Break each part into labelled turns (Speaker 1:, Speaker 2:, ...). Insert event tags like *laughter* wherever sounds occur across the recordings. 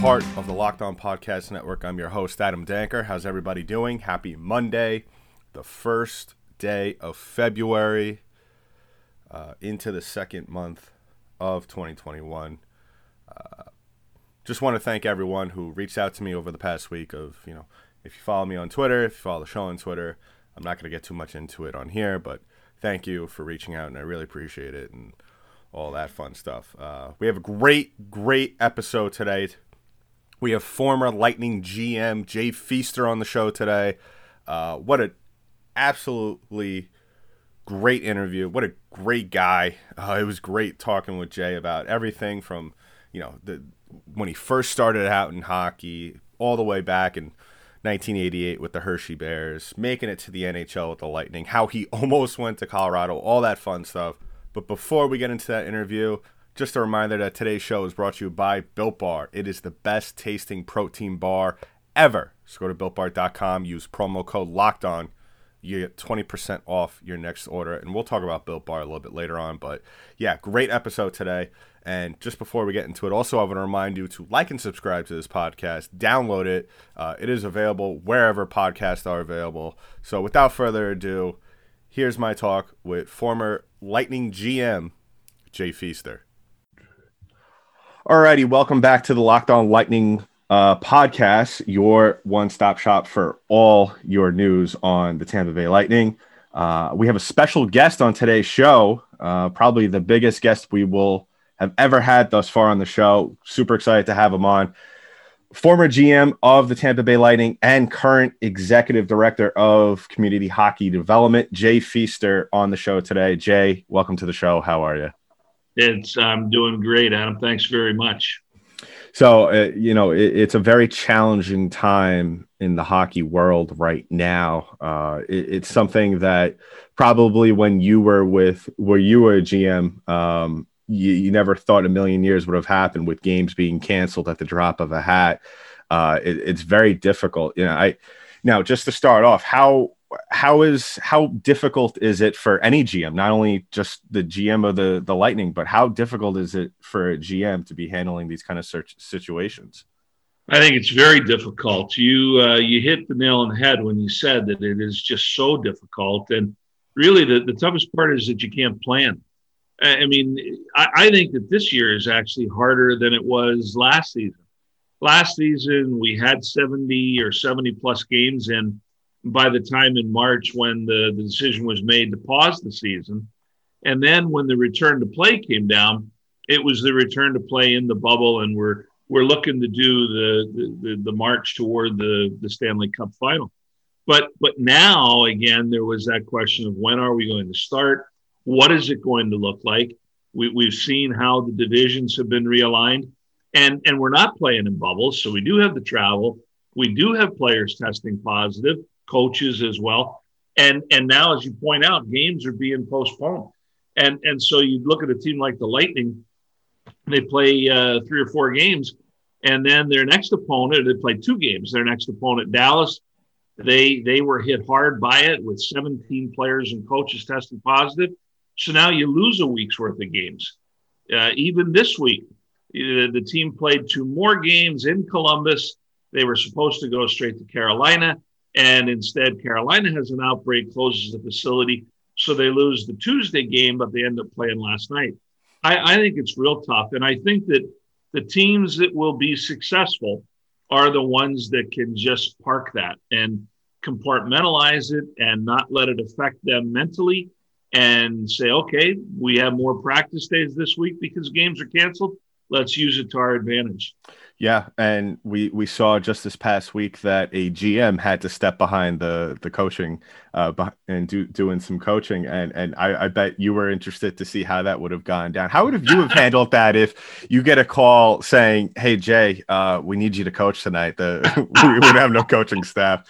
Speaker 1: part of the Locked On Podcast Network. I'm your host, Adam Danker. How's everybody doing? Happy Monday, the first day of February, uh, into the second month of 2021. Uh, just want to thank everyone who reached out to me over the past week. Of you know, if you follow me on Twitter, if you follow the show on Twitter, I'm not going to get too much into it on here, but thank you for reaching out, and I really appreciate it. And all that fun stuff. Uh, we have a great, great episode today. We have former Lightning GM Jay Feaster on the show today. Uh, what a absolutely great interview. What a great guy. Uh, it was great talking with Jay about everything from you know the when he first started out in hockey all the way back in 1988 with the Hershey Bears, making it to the NHL with the Lightning, how he *laughs* almost went to Colorado, all that fun stuff. But before we get into that interview, just a reminder that today's show is brought to you by Built Bar. It is the best tasting protein bar ever. So go to builtbar.com, use promo code locked on. You get 20% off your next order. And we'll talk about Built Bar a little bit later on. But yeah, great episode today. And just before we get into it, also I want to remind you to like and subscribe to this podcast, download it. Uh, it is available wherever podcasts are available. So without further ado, here's my talk with former Lightning GM Jay Feaster. Alrighty, welcome back to the Locked On Lightning uh, podcast, your one-stop shop for all your news on the Tampa Bay Lightning. Uh, we have a special guest on today's show, uh, probably the biggest guest we will have ever had thus far on the show. Super excited to have him on. Former GM of the Tampa Bay Lightning and current executive director of community hockey development, Jay Feaster, on the show today. Jay, welcome to the show. How are you?
Speaker 2: It's I'm doing great, Adam. Thanks very much.
Speaker 1: So, uh, you know, it, it's a very challenging time in the hockey world right now. Uh, it, it's something that probably when you were with, where you were a GM, um, you, you, never thought a million years would have happened with games being canceled at the drop of a hat. Uh, it, it's very difficult. You know, I now just to start off, how how is how difficult is it for any GM, not only just the GM of the the Lightning, but how difficult is it for a GM to be handling these kind of search situations?
Speaker 2: I think it's very difficult. You uh, you hit the nail on the head when you said that it is just so difficult, and really the, the toughest part is that you can't plan. I mean, I, I think that this year is actually harder than it was last season. Last season we had seventy or seventy plus games and by the time in March when the, the decision was made to pause the season. And then when the return to play came down, it was the return to play in the bubble, and we're we're looking to do the the, the march toward the, the Stanley Cup final. But but now again, there was that question of when are we going to start? What is it going to look like? We, we've seen how the divisions have been realigned, and and we're not playing in bubbles, so we do have the travel. We do have players testing positive coaches as well. And and now, as you point out, games are being postponed. And and so you look at a team like the Lightning, they play uh, three or four games, and then their next opponent, they play two games. Their next opponent, Dallas, they they were hit hard by it with 17 players and coaches testing positive. So now you lose a week's worth of games. Uh, even this week, uh, the team played two more games in Columbus. They were supposed to go straight to Carolina. And instead, Carolina has an outbreak, closes the facility. So they lose the Tuesday game, but they end up playing last night. I, I think it's real tough. And I think that the teams that will be successful are the ones that can just park that and compartmentalize it and not let it affect them mentally and say, okay, we have more practice days this week because games are canceled. let's use it to our advantage.
Speaker 1: Yeah, and we we saw just this past week that a GM had to step behind the the coaching uh, and do doing some coaching, and and I, I bet you were interested to see how that would have gone down. How would have you have handled that if you get a call saying, "Hey Jay, uh, we need you to coach tonight"? The *laughs* we would have no coaching staff.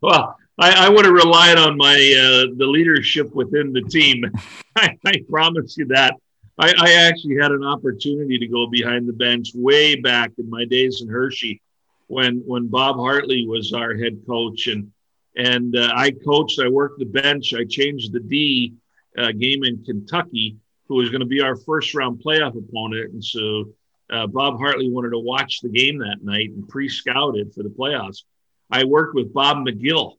Speaker 2: Well, I, I would have relied on my uh, the leadership within the team. *laughs* I, I promise you that. I, I, actually had an opportunity to go behind the bench way back in my days in Hershey, when when Bob Hartley was our head coach, and and uh, I coached. I worked the bench. I changed the D uh, game in Kentucky, who was going to be our first round playoff opponent, and so uh, Bob Hartley wanted to watch the game that night and pre scouted for the playoffs. I worked with Bob McGill,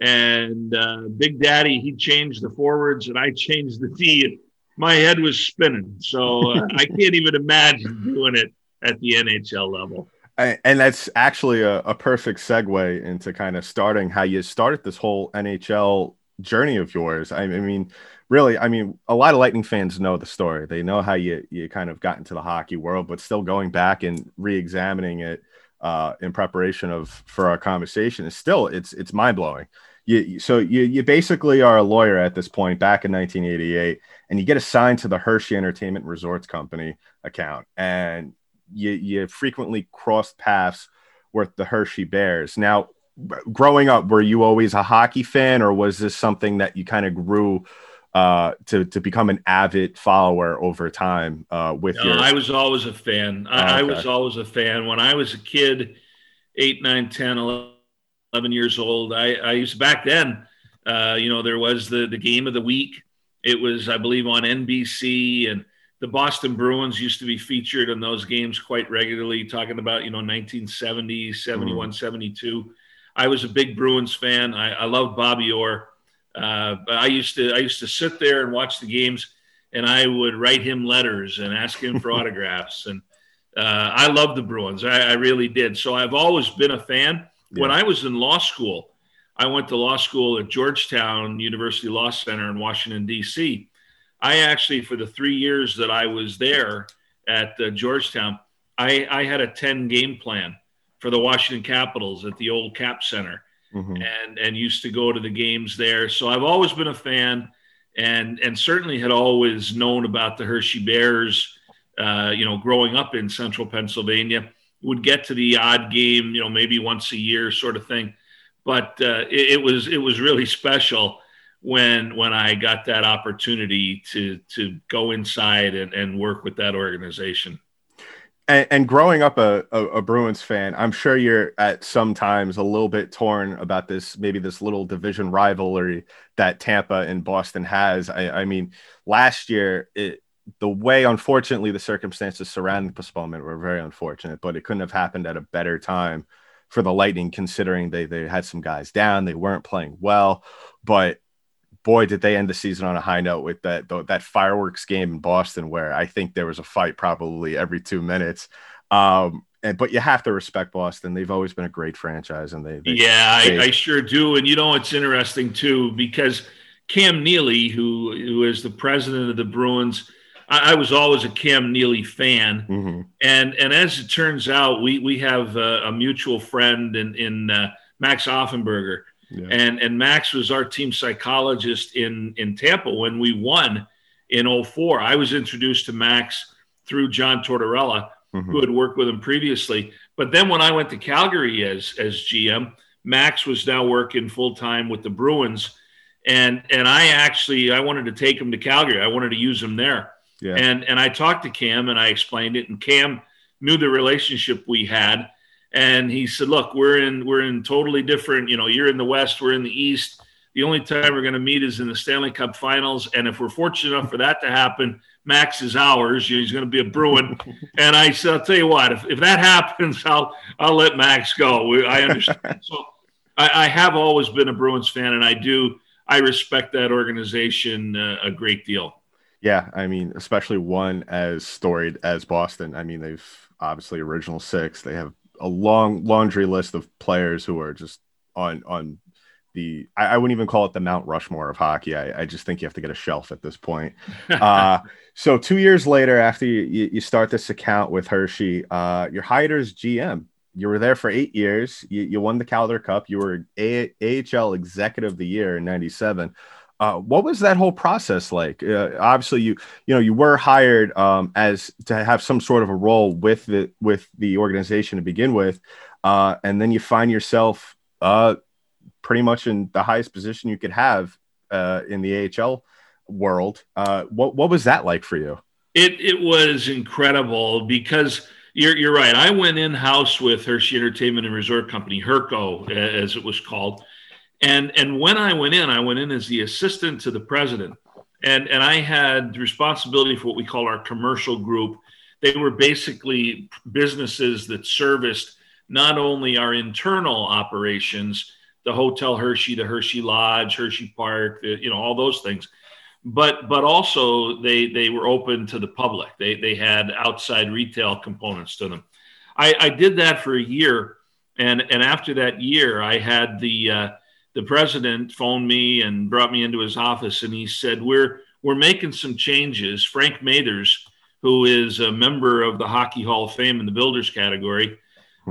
Speaker 2: and uh, Big Daddy. He changed the forwards, and I changed the D my head was spinning. So uh, I *laughs* can't even imagine doing it at the NHL level.
Speaker 1: And that's actually a, a, perfect segue into kind of starting how you started this whole NHL journey of yours. I, I mean, really, I mean, a lot of Lightning fans know the story. They know how you you kind of got into the hockey world, but still going back and re-examining it uh, in preparation of for our conversation is still it's it's mind blowing. You, so you you basically are a lawyer at this point back in 1988 and you get assigned to the Hershey Entertainment Resorts Company account, and you you frequently cross paths with the Hershey Bears. Now, growing up, were you always a hockey fan, or was this something that you kind of grew? Uh, to to become an avid follower over time uh, with
Speaker 2: no,
Speaker 1: your.
Speaker 2: I was always a fan. I, oh, okay. I, was always a fan. When I was a kid, eight, nine, 10, 11 years old, I, I used back then. Uh, you know, there was the the game of the week, it was, I believe, on NBC, and the Boston Bruins used to be featured in those games quite regularly, talking about, you know, 1970, 71, mm. 72. I was a big Bruins fan. I, I loved Bobby Orr. Uh, but I used to I used to sit there and watch the games, and I would write him letters and ask him for *laughs* autographs. And uh, I love the Bruins. I, I, really did. So I've always been a fan. Yeah. When I was in law school, I went to law school at Georgetown University Law Center in Washington, D.C. I actually, for the three years that I was there at uh, Georgetown, I, I, had a 10 game plan for the Washington Capitals at the old Cap Center mm-hmm. and, and used to go to the games there. So I've always been a fan and, and certainly had always known about the Hershey Bears, uh, you know, growing up in central Pennsylvania. Would get to the odd game, you know, maybe once a year sort of thing but uh, it, it, was it was really special when when I got that opportunity to to go inside and, and work with that organization.
Speaker 1: And, and growing up a, a, a, Bruins fan, I'm sure you're at sometimes a little bit torn about this, maybe this little division rivalry that Tampa and Boston has. I, I mean, last year, it, the way, unfortunately, the circumstances surrounding the postponement were very unfortunate, but it couldn't have happened at a better time for the Lightning, considering they they had some guys down, they weren't playing well, but boy, did they end the season on a high note with that that fireworks game in Boston, where I think there was a fight probably every two minutes. Um, and but you have to respect Boston; they've always been a great franchise, and they, they
Speaker 2: yeah, they, I, I sure do. And you know, it's interesting too because Cam Neely, who who is the president of the Bruins I, I was always a Cam Neely fan, mm-hmm. and and as it turns out, we we have a, a mutual friend in in uh, Max Offenberger, yeah. and and Max was our team psychologist in in Tampa when we won in 04. I was introduced to Max through John Tortorella, mm-hmm. who had worked with him previously. But then when I went to Calgary as as GM, Max was now working full time with the Bruins, and and I actually I wanted to take him to Calgary. I wanted to use him there. Yeah. And and I talked to Cam and I explained it, and Cam knew the relationship we had, and he said, "Look, we're in we're in totally different. You know, you're in the West, we're in the East. The only time we're going to meet is in the Stanley Cup Finals, and if we're fortunate enough for that to happen." Max is ours. He's going to be a Bruin, *laughs* and I said, "I'll tell you what. If, if that happens, I'll I'll let Max go. I understand." *laughs* so I, I, have always been a Bruins fan, and I do I respect that organization uh, a great deal.
Speaker 1: Yeah, I mean, especially one as storied as Boston. I mean, they've obviously original six. They have a long laundry list of players who are just on on the I, I wouldn't even call it the Mount Rushmore of hockey. I, I, just think you have to get a shelf at this point. *laughs* uh, So two years later, after you, you, start this account with Hershey, uh, you're hired GM. You were there for eight years. You, you won the Calder Cup. You were A- AHL Executive of the Year in '97. Uh, what was that whole process like? Uh, obviously, you you know you were hired um, as to have some sort of a role with the with the organization to begin with, uh, and then you find yourself uh, pretty much in the highest position you could have uh, in the AHL world. What what was that like for you?
Speaker 2: It it was incredible because you're you're right. I went in house with Hershey Entertainment and Resort Company, Herco as it was called, and and when I went in, I went in as the assistant to the president, and and I had responsibility for what we call our commercial group. They were basically businesses that serviced not only our internal operations, the Hotel Hershey, the Hershey Lodge, Hershey Park, you know all those things but but also they they were open to the public. They they had outside retail components to them. I, I did that for a year, and and after that year, I had the uh, the president phoned me and brought me into his office, and he said, "We're we're making some changes." Frank Mathers, who is a member of the Hockey Hall of Fame in the builders category,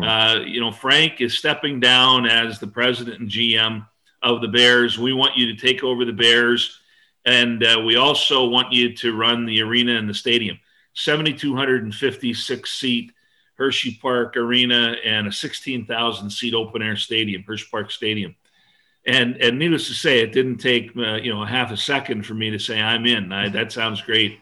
Speaker 2: uh, you know, Frank is stepping down as the president and GM of the Bears. We want you to take over the Bears and uh, we also want you to run the arena and the stadium 7,256 seat Hershey Park Arena and a 16,000 seat open air stadium, Hershey Park Stadium. And, and needless to say, it didn't take uh, you know a half a second for me to say I'm in. I, *laughs* that sounds great.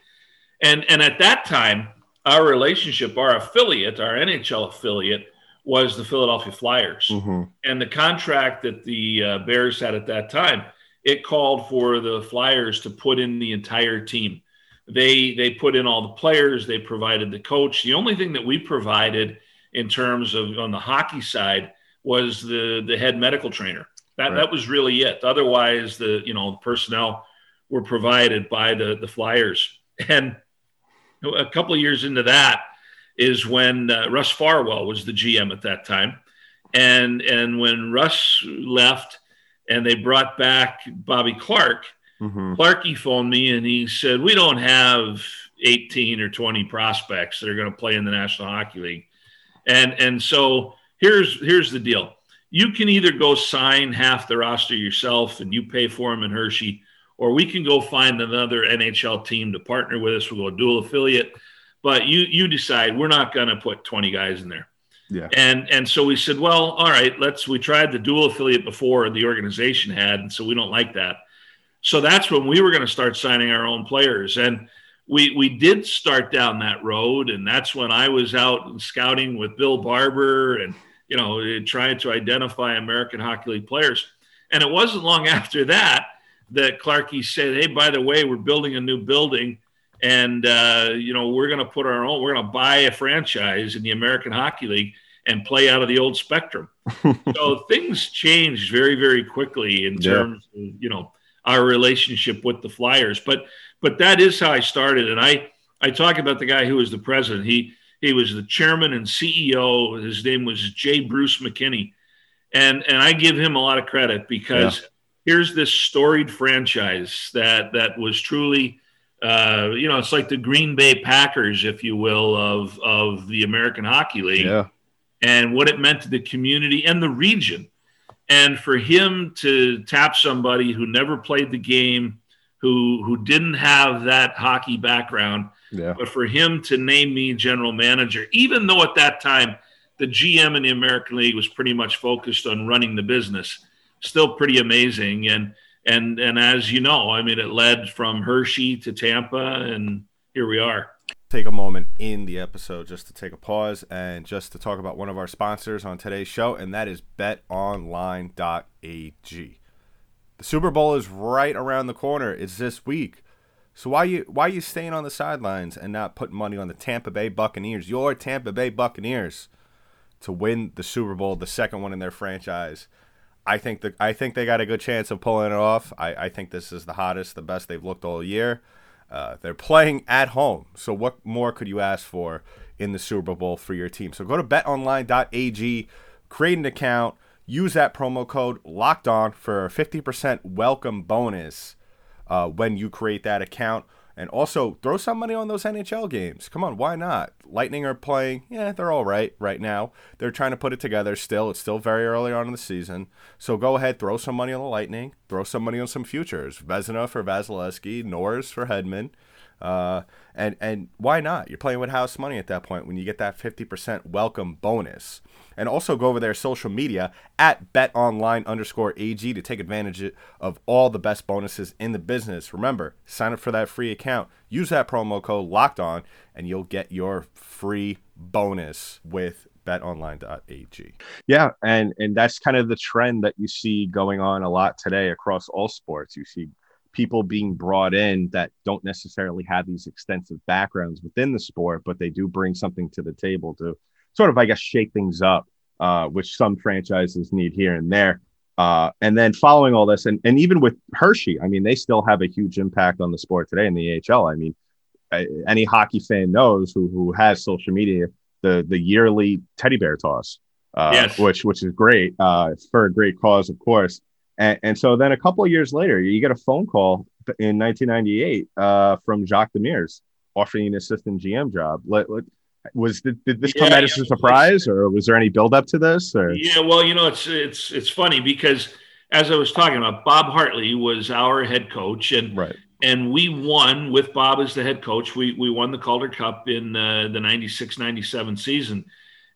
Speaker 2: And and at that time, our relationship, our affiliate, our NHL affiliate, was the Philadelphia Flyers.
Speaker 1: Mm-hmm.
Speaker 2: And the contract that the uh, Bears had at that time it called for the Flyers to put in the entire team. They they put in all the players, they provided the coach. The only thing that we provided in terms of on the hockey side was the the head medical trainer. That
Speaker 1: Right.
Speaker 2: that was really it. Otherwise, the you know personnel were provided by the the Flyers. *laughs* And a couple of years into that is when uh, Russ Farwell was the GM at that time, and and when Russ left and they brought back Bobby Clarke.
Speaker 1: Mm-hmm.
Speaker 2: Clarky phoned me and he said, We don't have 18 or 20 prospects that are going to play in the National Hockey League. And and so here's here's the deal. You can either go sign half the roster yourself and you pay for them in Hershey, or we can go find another NHL team to partner with us. We'll go dual affiliate. But you you decide we're not going to put 20 guys in there.
Speaker 1: Yeah.
Speaker 2: And and so we said, well, all right, let's. We tried the dual affiliate before the organization had, and so we don't like that. So that's when we were going to start signing our own players, and we we did start down that road, and that's when I was out and scouting with Bill Barber, and you know trying to identify American Hockey League players. And it wasn't long after that that Clarkey said, "Hey, by the way, we're building a new building." And uh, you know we're going to put our own. We're going to buy a franchise in the American Hockey League and play out of the old Spectrum. *laughs* so things changed very, very quickly in
Speaker 1: Yeah.
Speaker 2: terms of you know our relationship with the Flyers. But but that is how I started. And I I talk about the guy who was the president. He he was the chairman and CEO. His name was J. Bruce McKinney, and and I give him a lot of credit because here's this storied franchise that that was truly. Uh, you know, it's like the Green Bay Packers, if you will, of of the American Hockey League
Speaker 1: Yeah.
Speaker 2: and what it meant to the community and the region. And for him to tap somebody who never played the game, who who didn't have that hockey background,
Speaker 1: Yeah.
Speaker 2: but for him to name me general manager, even though at that time the GM in the American League was pretty much focused on running the business, still pretty amazing. And and and as you know, I mean, it led from Hershey to Tampa, and here we are.
Speaker 1: take a moment in the episode just to take a pause and just to talk about one of our sponsors on today's show, and that is betonline.ag. The Super Bowl is right around the corner. It's this week. So why you why you staying on the sidelines and not putting money on the Tampa Bay Buccaneers, your Tampa Bay Buccaneers, to win the Super Bowl, the second one in their franchise? I think that I think they got a good chance of pulling it off. I, I think this is the hottest, the best they've looked all year. Uh, they're playing at home, so what more could you ask for in the Super Bowl for your team? So go to betonline.ag, create an account, use that promo code Locked On for a 50% welcome bonus uh, when you create that account. And also throw some money on those NHL games. Come on, why not? Lightning are playing. Yeah, they're all right right now. They're trying to put it together still. It's still very early on in the season. So go ahead, throw some money on the Lightning. Throw some money on some futures. Vezina for Vasilevskiy, Norris for Hedman. Uh, and and why not? You're playing with house money at that point when you get that 50% welcome bonus. And also go over their social media at betonline underscore AG to take advantage of all the best bonuses in the business. Remember, sign up for that free account. Use that promo code locked on, and you'll get your free bonus with betonline.ag.
Speaker 3: Yeah, and and that's kind of the trend that you see going on a lot today across all sports. You see people being brought in that don't necessarily have these extensive backgrounds within the sport, but they do bring something to the table to sort of, I guess, shake things up, uh, which some franchises need here and there. Uh, and then following all this, and, and even with Hershey, I mean, they still have a huge impact on the sport today in the AHL. I mean, any hockey fan knows who, who has social media, the, the yearly teddy bear toss, uh, yes. which, which is great uh, for a great cause, of course. And, and, so then a couple of years later, you get a phone call in 1998 uh, from Jacques Demers offering an assistant GM job. Let, let, was did, did this come yeah, as a surprise, or was there any build up to this? Or?
Speaker 2: Yeah, well, you know, it's it's it's funny because as I was talking about, Bob Hartley was our head coach, and
Speaker 3: right.
Speaker 2: and we won with Bob as the head coach. We we won the Calder Cup in uh, the 96-97 season,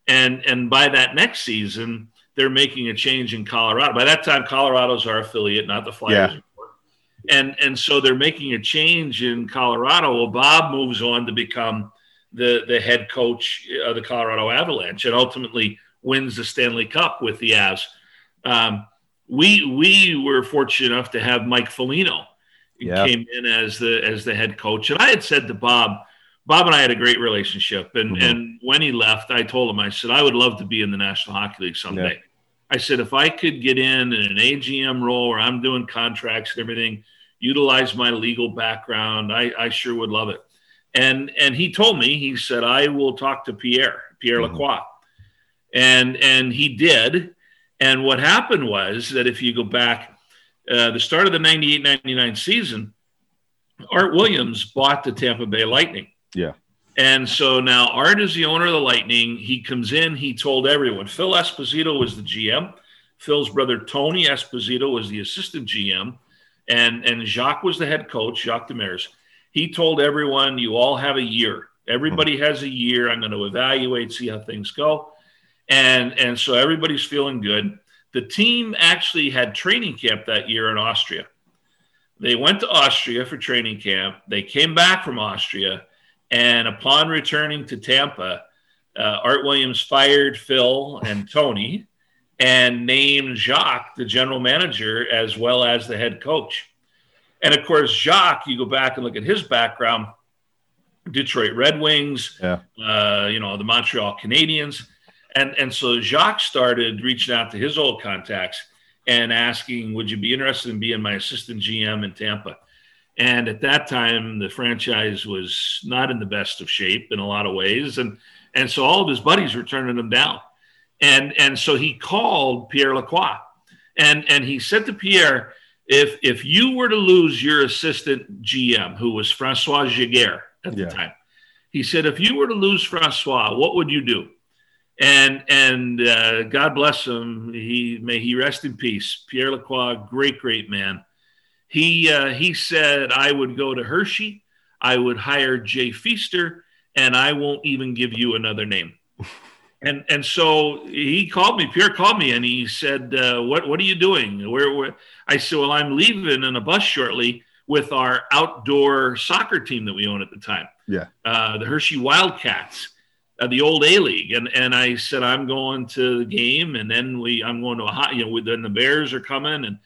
Speaker 2: and and by that next season they're making a change in Colorado. By that time, Colorado's our affiliate, not the Flyers. Yeah. And and so they're making a change in Colorado. Well, Bob moves on to become the the head coach of the Colorado Avalanche, and ultimately wins the Stanley Cup with the Avs. Um, we we were fortunate enough to have Mike Foligno yeah. came in as the as the head coach, and I had said to Bob, Bob and I had a great relationship, and mm-hmm. and when he left, I told him I said I would love to be in the National Hockey League someday. Yeah. I said, if I could get in in an AGM role where I'm doing contracts and everything, utilize my legal background, I, I sure would love it. And and he told me, he said, I will talk to Pierre, Pierre mm-hmm. Lacroix. And and he did. And what happened was that if you go back, uh, the start of the 98 99 season, Art Williams bought the Tampa Bay Lightning.
Speaker 3: Yeah.
Speaker 2: And so now Art is the owner of the Lightning. He comes in, he told everyone. Phil Esposito was the GM. Phil's brother Tony Esposito was the assistant GM. And, and Jacques was the head coach, Jacques Demers. He told everyone, you all have a year. Everybody hmm. has a year. I'm going to evaluate, see how things go. And, and so everybody's feeling good. The team actually had training camp that year in Austria. They went to Austria for training camp. They came back from Austria and upon returning to Tampa, uh, Art Williams fired Phil and Tony and named Jacques the general manager as well as the head coach. And of course, Jacques, you go back and look at his background Detroit Red Wings,
Speaker 3: yeah.
Speaker 2: uh, you know, the Montreal Canadiens. And, and so Jacques started reaching out to his old contacts and asking, Would you be interested in being my assistant GM in Tampa? And at that time, the franchise was not in the best of shape in a lot of ways. And, and so all of his buddies were turning him down. And, and so he called Pierre Lacroix and, and he said to Pierre, if, if you were to lose your assistant GM, who was Francois Giguère at the yeah. time, he said, if you were to lose Francois, what would you do? And, and uh, God bless him. He, may he rest in peace. Pierre Lacroix, great, great man he uh, he said I would go to Hershey, I would hire Jay Feaster, and I won't even give you another name. *laughs* and and so he called me. Pierre called me, and he said, uh, "What what are you doing? Where, where?" I said, "Well, I'm leaving in a bus shortly with our outdoor soccer team that we own at the time.
Speaker 3: Yeah,
Speaker 2: uh, the Hershey Wildcats." Uh, the old A League, and and I said I'm going to the game, and then we I'm going to a hot, you know, then the Bears are coming, and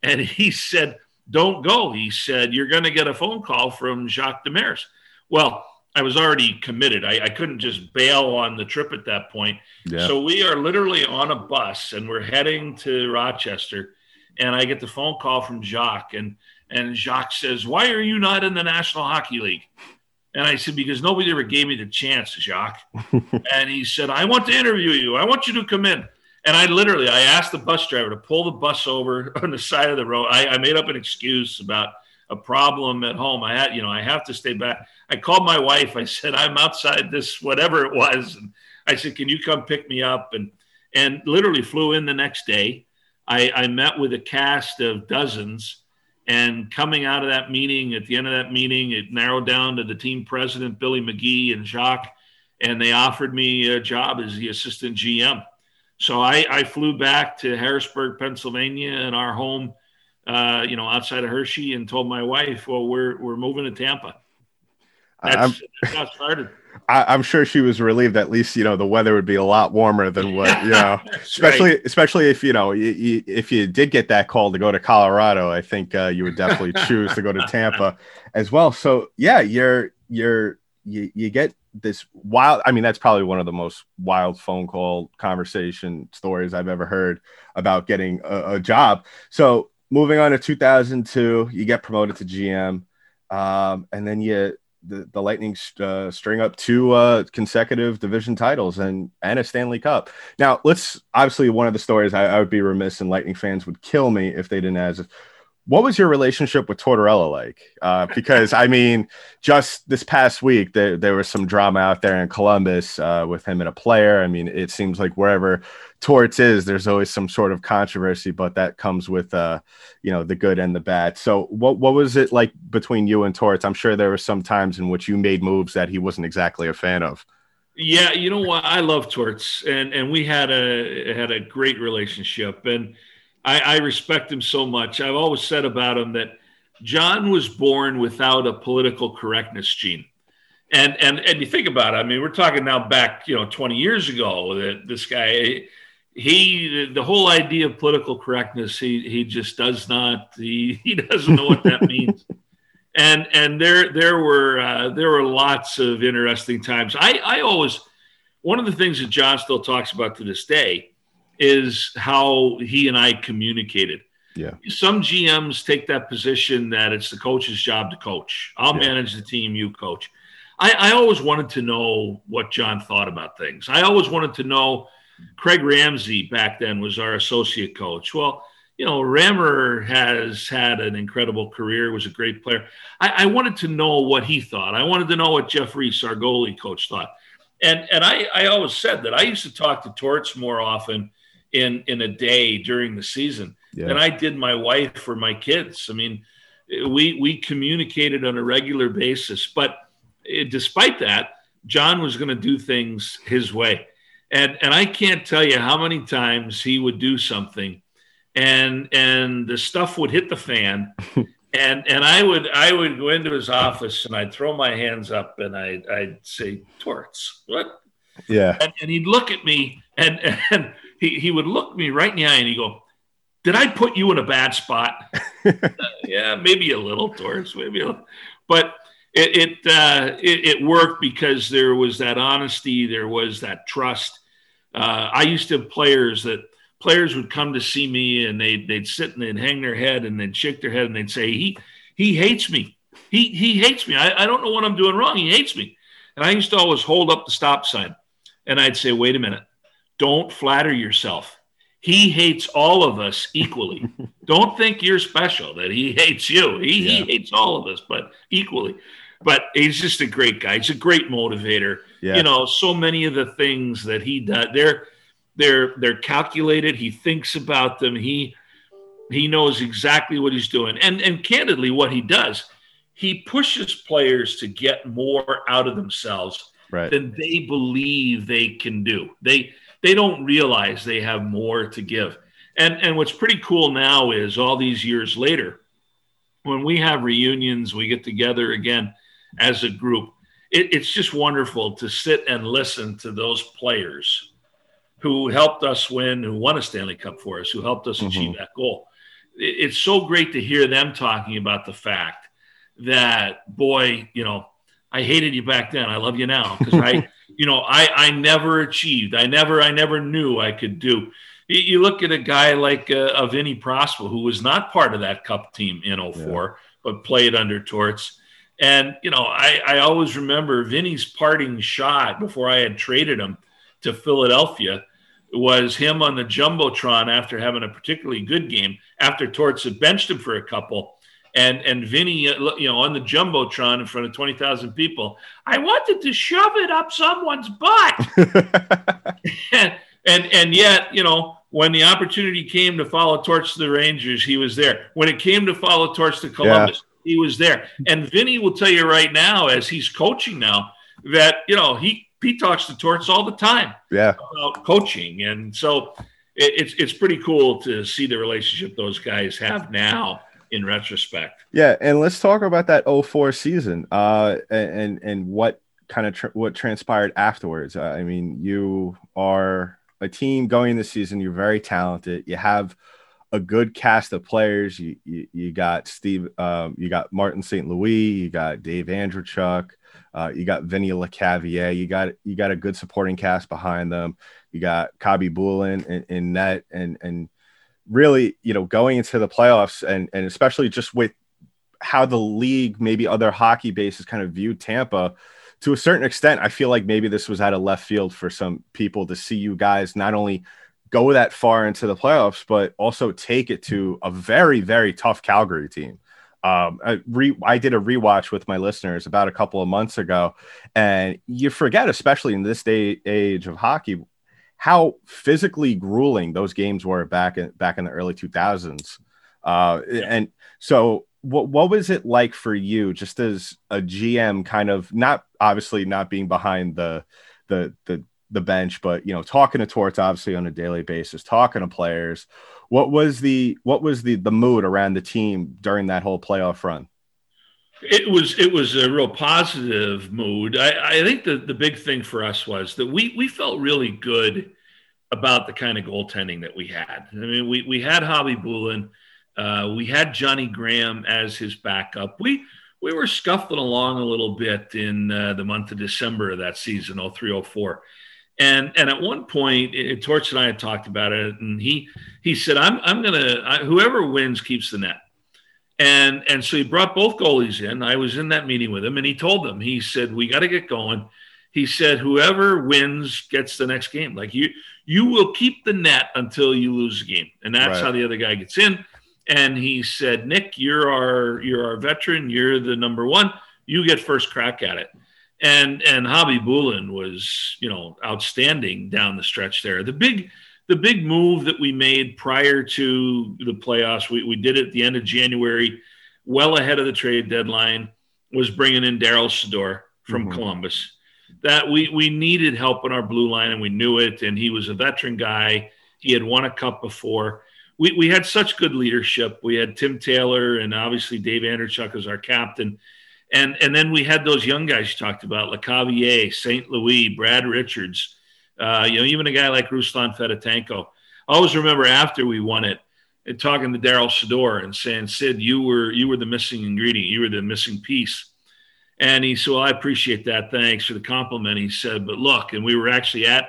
Speaker 2: and *laughs* he said, don't go. He said, You're going to get a phone call from Jacques Demers. Well, I was already committed. I, I, couldn't just bail on the trip at that point. Yeah. So we are literally on a bus and we're heading to Rochester. And I get the phone call from Jacques. And, and Jacques says, Why are you not in the National Hockey League? And I said, Because nobody ever gave me the chance, Jacques. *laughs* and he said, I want to interview you. I want you to come in. And I literally, I asked the bus driver to pull the bus over *laughs* on the side of the road. I, I made up an excuse about a problem at home. I had, you know, I have to stay back. I called my wife. I *laughs* said, I'm outside this, whatever it was. And I said, can you come pick me up? And, and literally flew in the next day. I, I met with a cast of dozens and coming out of that meeting, at the end of that meeting, it narrowed down to the team president, Billy McGee and Jacques, and they offered me a job as the assistant GM. So I, I flew back to Harrisburg, Pennsylvania, and our home, uh, you know, outside of Hershey, and told my wife, "Well, we're we're moving to Tampa." That's, that's how it started. *laughs*
Speaker 1: I, am sure she was relieved. At least you know the weather would be a lot warmer than *laughs* what you know. especially
Speaker 2: right.
Speaker 1: especially if you know you, you, if you did get that call to go to Colorado, I think uh, you would definitely *laughs* choose to go to Tampa as well. So yeah, you're you're you, you get this wild. I mean, that's probably one of the most wild phone call conversation stories I've ever heard about getting a, a job. So moving on to 2002, you get promoted to GM, um, and then you the, the Lightning uh, string up two uh, consecutive division titles and and a Stanley Cup. Now, let's obviously one of the stories I, I, would be remiss and Lightning fans would kill me if they didn't ask. What was your relationship with Tortorella like? Uh, because I mean, just this past week there there was some drama out there in Columbus uh, with him and a player. I mean, it seems like wherever Torts is, there's always some sort of controversy, but that comes with uh, you know, the good and the bad. So what what was it like between you and Torts? I'm sure there were some times in which you made moves that he wasn't exactly a fan of.
Speaker 2: Yeah, you know what? I love Torts, and and we had a had a great relationship, and I, I respect him so much. I've always said about him that John was born without a political correctness gene. And, and and you think about it, I mean, we're talking now back, you know, 20 years ago that this guy he the whole idea of political correctness he he just does not he, *laughs* he doesn't know what that means *laughs* and and there there were uh, there were lots of interesting times i i always one of the things that john still talks about to this day is how he and i communicated
Speaker 1: yeah
Speaker 2: some gms take that position that it's the coach's job to coach i'll yeah. manage the team you coach I, I always wanted to know what john thought about things i always wanted to know Craig Ramsay back then was our associate coach. Well, you know, Rammer has had an incredible career, was a great player. I, I, wanted to know what he thought. I wanted to know what Jeff Reese, our goalie coach, thought. And and I, I always said that I used to talk to Torts more often in in a day during the season. Yeah. than I did my wife or my kids. I mean, we we communicated on a regular basis, but it, despite that, John was going to do things his way. And and I can't tell you how many times he would do something, and and the stuff would hit the fan, *laughs* and and I would I would go into his office and I'd throw my hands up and I I'd say Torts what?
Speaker 1: Yeah.
Speaker 2: And, and he'd look at me and *laughs* and he he would look me right in the eye and he'd go did I put you in a bad spot uh, *laughs* yeah maybe a little Torts maybe a little. but it it, uh, it, it worked because there was that honesty, there was that trust, uh, I used to have players that players would come to see me and they'd, they'd sit and they'd hang their head and they'd shake their head and they'd say, he, he hates me. He, he hates me. I, I don't know what I'm doing wrong. He hates me. And I used to always hold up the stop sign and I'd say, wait a minute, don't flatter yourself. He hates all of us equally. *laughs* don't think you're special that he hates you. He, yeah. he hates all of us, but equally. But he's just a great guy. He's a great motivator yeah. you know, so many of the things that he does, they're they're they're calculated. He thinks about them. He he knows exactly what he's doing. And and candidly, what he does, he pushes players to get more out of themselves
Speaker 1: right.
Speaker 2: than they believe they can do. They they don't realize they have more to give. And and what's pretty cool now is all these years later, when we have reunions, we get together again as a group it, it's just wonderful to sit and listen to those players who helped us win, who won a Stanley Cup for us, who helped us mm-hmm. achieve that goal. It, it's so great to hear them talking about the fact that, boy, you know, I hated you back then. I love you now because I, *laughs* you know, I I never achieved. I never I never knew I could do. You look at a guy like uh, a Vinny Prospal, who was not part of that Cup team in 04, yeah. but played under Torts and, you know, I, I always remember Vinny's parting shot before I had traded him to Philadelphia was him on the Jumbotron after having a particularly good game, after Torts had benched him for a couple. And and Vinny, uh, you know, on the jumbotron in front of twenty thousand people, I wanted to shove it up someone's butt. *laughs* and, and and yet, you know, when the opportunity came to follow Torts to the Rangers, he was there. When it came to follow Torts to Columbus, yeah. he was there. And Vinny will tell you right now, as he's coaching now, that you know he he talks to Torts all the time.
Speaker 1: Yeah,
Speaker 2: about coaching, and so it, it's it's pretty cool to see the relationship those guys have now in retrospect.
Speaker 1: Yeah, and let's talk about that 04 season, uh, and and what kind of what transpired afterwards. Uh, I mean, you are a team going this season. You're very talented. You have a good cast of players. You you, you got Steve, um, you got Martin St. Louis, you got Dave Andreychuk, uh, you got Vinny Lecavalier. You got you got a good supporting cast behind them. You got Khabibulin in, in net, and and really, you know, going into the playoffs, and and especially just with how the league, maybe other hockey bases, kind of viewed Tampa. To a certain extent, I feel like maybe this was out of left field for some people to see you guys not only go that far into the playoffs, but also take it to a very, very tough Calgary team. Um, I, re- I did a rewatch with my listeners about a couple of months ago, and you forget, especially in this day age of hockey, how physically grueling those games were back in back in the early 2000s. Uh, and so, what what was it like for you, just as a GM, kind of not obviously not being behind the the the the bench, but you know, talking to Torts obviously on a daily basis, talking to players what was the what was the the mood around the team during that whole playoff run?
Speaker 2: It was it was a real positive mood. I, I think the, the big thing for us was that we we felt really good about the kind of goaltending that we had. I mean, we we had Khabibulin, uh, we had Johnny Grahame as his backup. We we were scuffling along a little bit in uh, the month of December of that season, 0304. And and at one point, it, Torts and I had talked about it, and he he said, "I'm I'm gonna whoever wins keeps the net." And and so he brought both goalies in. I was in that meeting with him, and he told them, he said, "We got to get going." He said, "Whoever wins gets the next game. Like you you will keep the net until you lose the game, and that's right. how the other guy gets in." And he said, "Nick, you're our you're our veteran. You're the number one. You get first crack at it." and and Khabibulin was you know outstanding down the stretch there. The big the big move that we made prior to the playoffs, we, we did it at the end of January, well ahead of the trade deadline, was bringing in Darryl Sydor from mm-hmm. Columbus. That we we needed help in our blue line, and we knew it. And he was a veteran guy. He had won a cup before. We, we had such good leadership. We had Tim Taylor and obviously Dave Andreychuk as our captain and and then we had those young guys you talked about, Lecavalier, St. Louis, Brad Richards, uh, you know, even a guy like Ruslan Fedotenko. I always remember after we won it, and talking to Darryl Sydor and saying, Sid, you were you were the missing ingredient, you were the missing piece. And he said, Well, I appreciate that. Thanks for the compliment. He said, But look, and we were actually at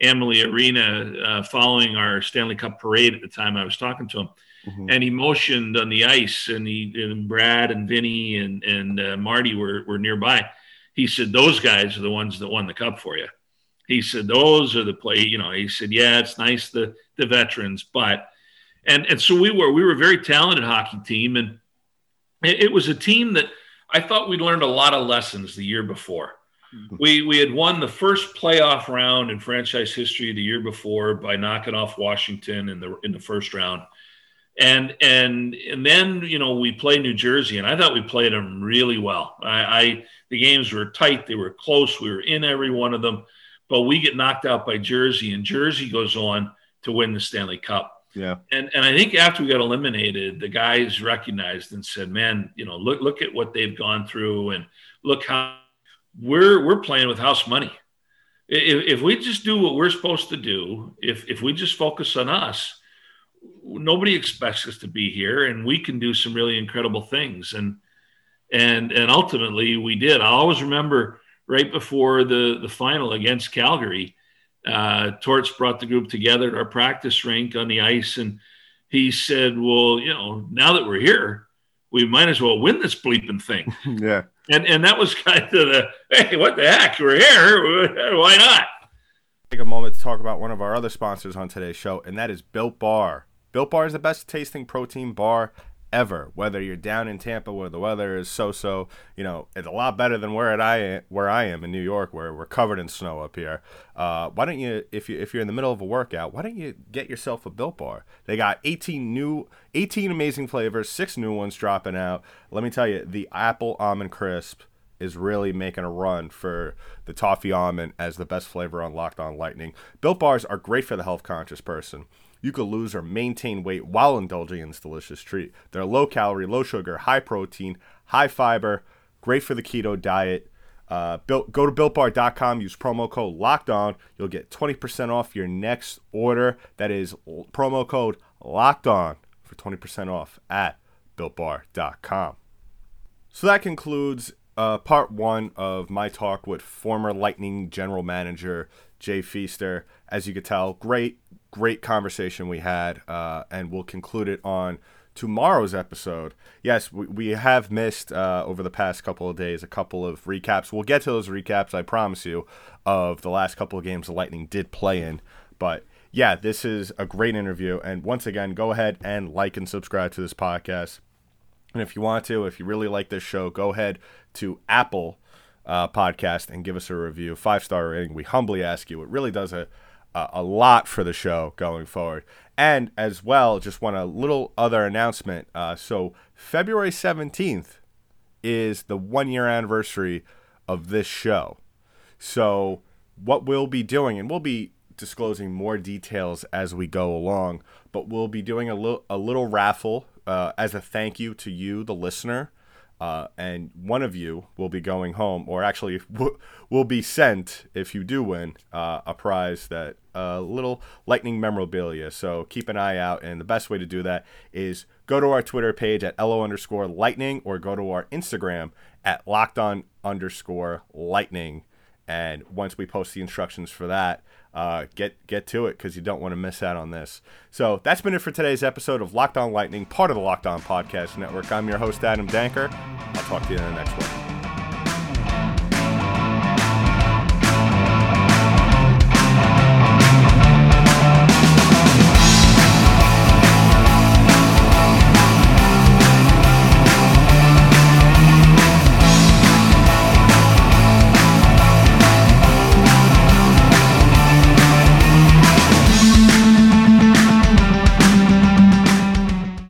Speaker 2: Amalie Arena uh, following our Stanley Cup parade at the time I was talking to him. Mm-hmm. And he motioned on the ice, and he and Brad and Vinny and and uh, Marty were were nearby. He said, "Those guys are the ones that won the cup for you." He said, "Those are the play." You know, he said, "Yeah, it's nice the the veterans, but." And and so we were we were a very talented hockey team, and it, it was a team that I thought we'd learned a lot of lessons the year before. Mm-hmm. We we had won the first playoff round in franchise history the year before by knocking off Washington in the in the first round and and and then you know we played New Jersey, and I thought we played them really well. I, I the games were tight, they were close, we were in every one of them, but we get knocked out by Jersey, and Jersey goes on to win the Stanley Cup.
Speaker 1: Yeah,
Speaker 2: and and I think after we got eliminated, the guys recognized and said, "Man, you know, look look at what they've gone through, and look how we're we're playing with house money." If, if we just do what we're supposed to do, if if we just focus on us, nobody expects us to be here and we can do some really incredible things and and and ultimately we did i always remember right before the the final against calgary uh, torts brought the group together at our practice rink on the ice and he said well you know now that we're here we might as well win this bleeping thing. *laughs*
Speaker 1: Yeah.
Speaker 2: And and that was *laughs* kind of the hey what the heck? We're here. *laughs* Why not?
Speaker 4: Take a moment to talk about one of our other sponsors on today's show and that is built bar. Built Bar is the best tasting protein bar
Speaker 1: ever. Whether you're down in Tampa where the weather is so-so, you know, it's a lot better than where I am, where I am in New York, where we're covered in snow up here. Uh, why don't you, if you if you're in the middle of a workout, why don't you get yourself a Built Bar? They got 18 new, 18 amazing flavors, six new ones dropping out. Let me tell you, the apple almond crisp is really making a run for the toffee almond as the best flavor on Locked On Lightning. Built bars are great for the health conscious person. You could lose or maintain weight while indulging in this delicious treat. They're low calorie, low sugar, high protein, high fiber, great for the keto diet. Uh, built, go to builtbar.com, use promo code locked on. You'll get 20% off your next order. That is promo code locked on for 20% off at builtbar.com. So that concludes uh, part one of my talk with former Lightning general manager Jay Feaster. As you could tell, great, great conversation we had, uh, and we'll conclude it on tomorrow's episode. Yes, we, we have missed uh, over the past couple of days a couple of recaps. We'll get to those recaps, I promise you, of the last couple of games the Lightning did play in. But yeah, this is a great interview. And once again, go ahead and like and subscribe to this podcast. And if you want to, if you really like this show, go ahead to Apple uh, Podcast and give us a review, five star rating. We humbly ask you. It really does a a lot for the show going forward. And as well, just want a little other announcement. Uh, so February seventeenth is the one year anniversary of this show. So what we'll be doing, and we'll be disclosing more details as we go along, but we'll be doing a little a little raffle uh, as a thank you to you, the listener. Uh, and one of you will be going home, or actually *laughs* w- will be sent if you do win uh, a prize that a uh, little lightning memorabilia. So keep an eye out, and the best way to do that is go to our Twitter page at lo underscore lightning, or go to our Instagram at locked on underscore lightning. And once we post the instructions for that, uh, get get to it because you don't want to miss out on this. So that's been it for today's episode of Locked On Lightning, part of the Locked On Podcast Network. I'm your host Adam Danker. I'll talk to you in the next one.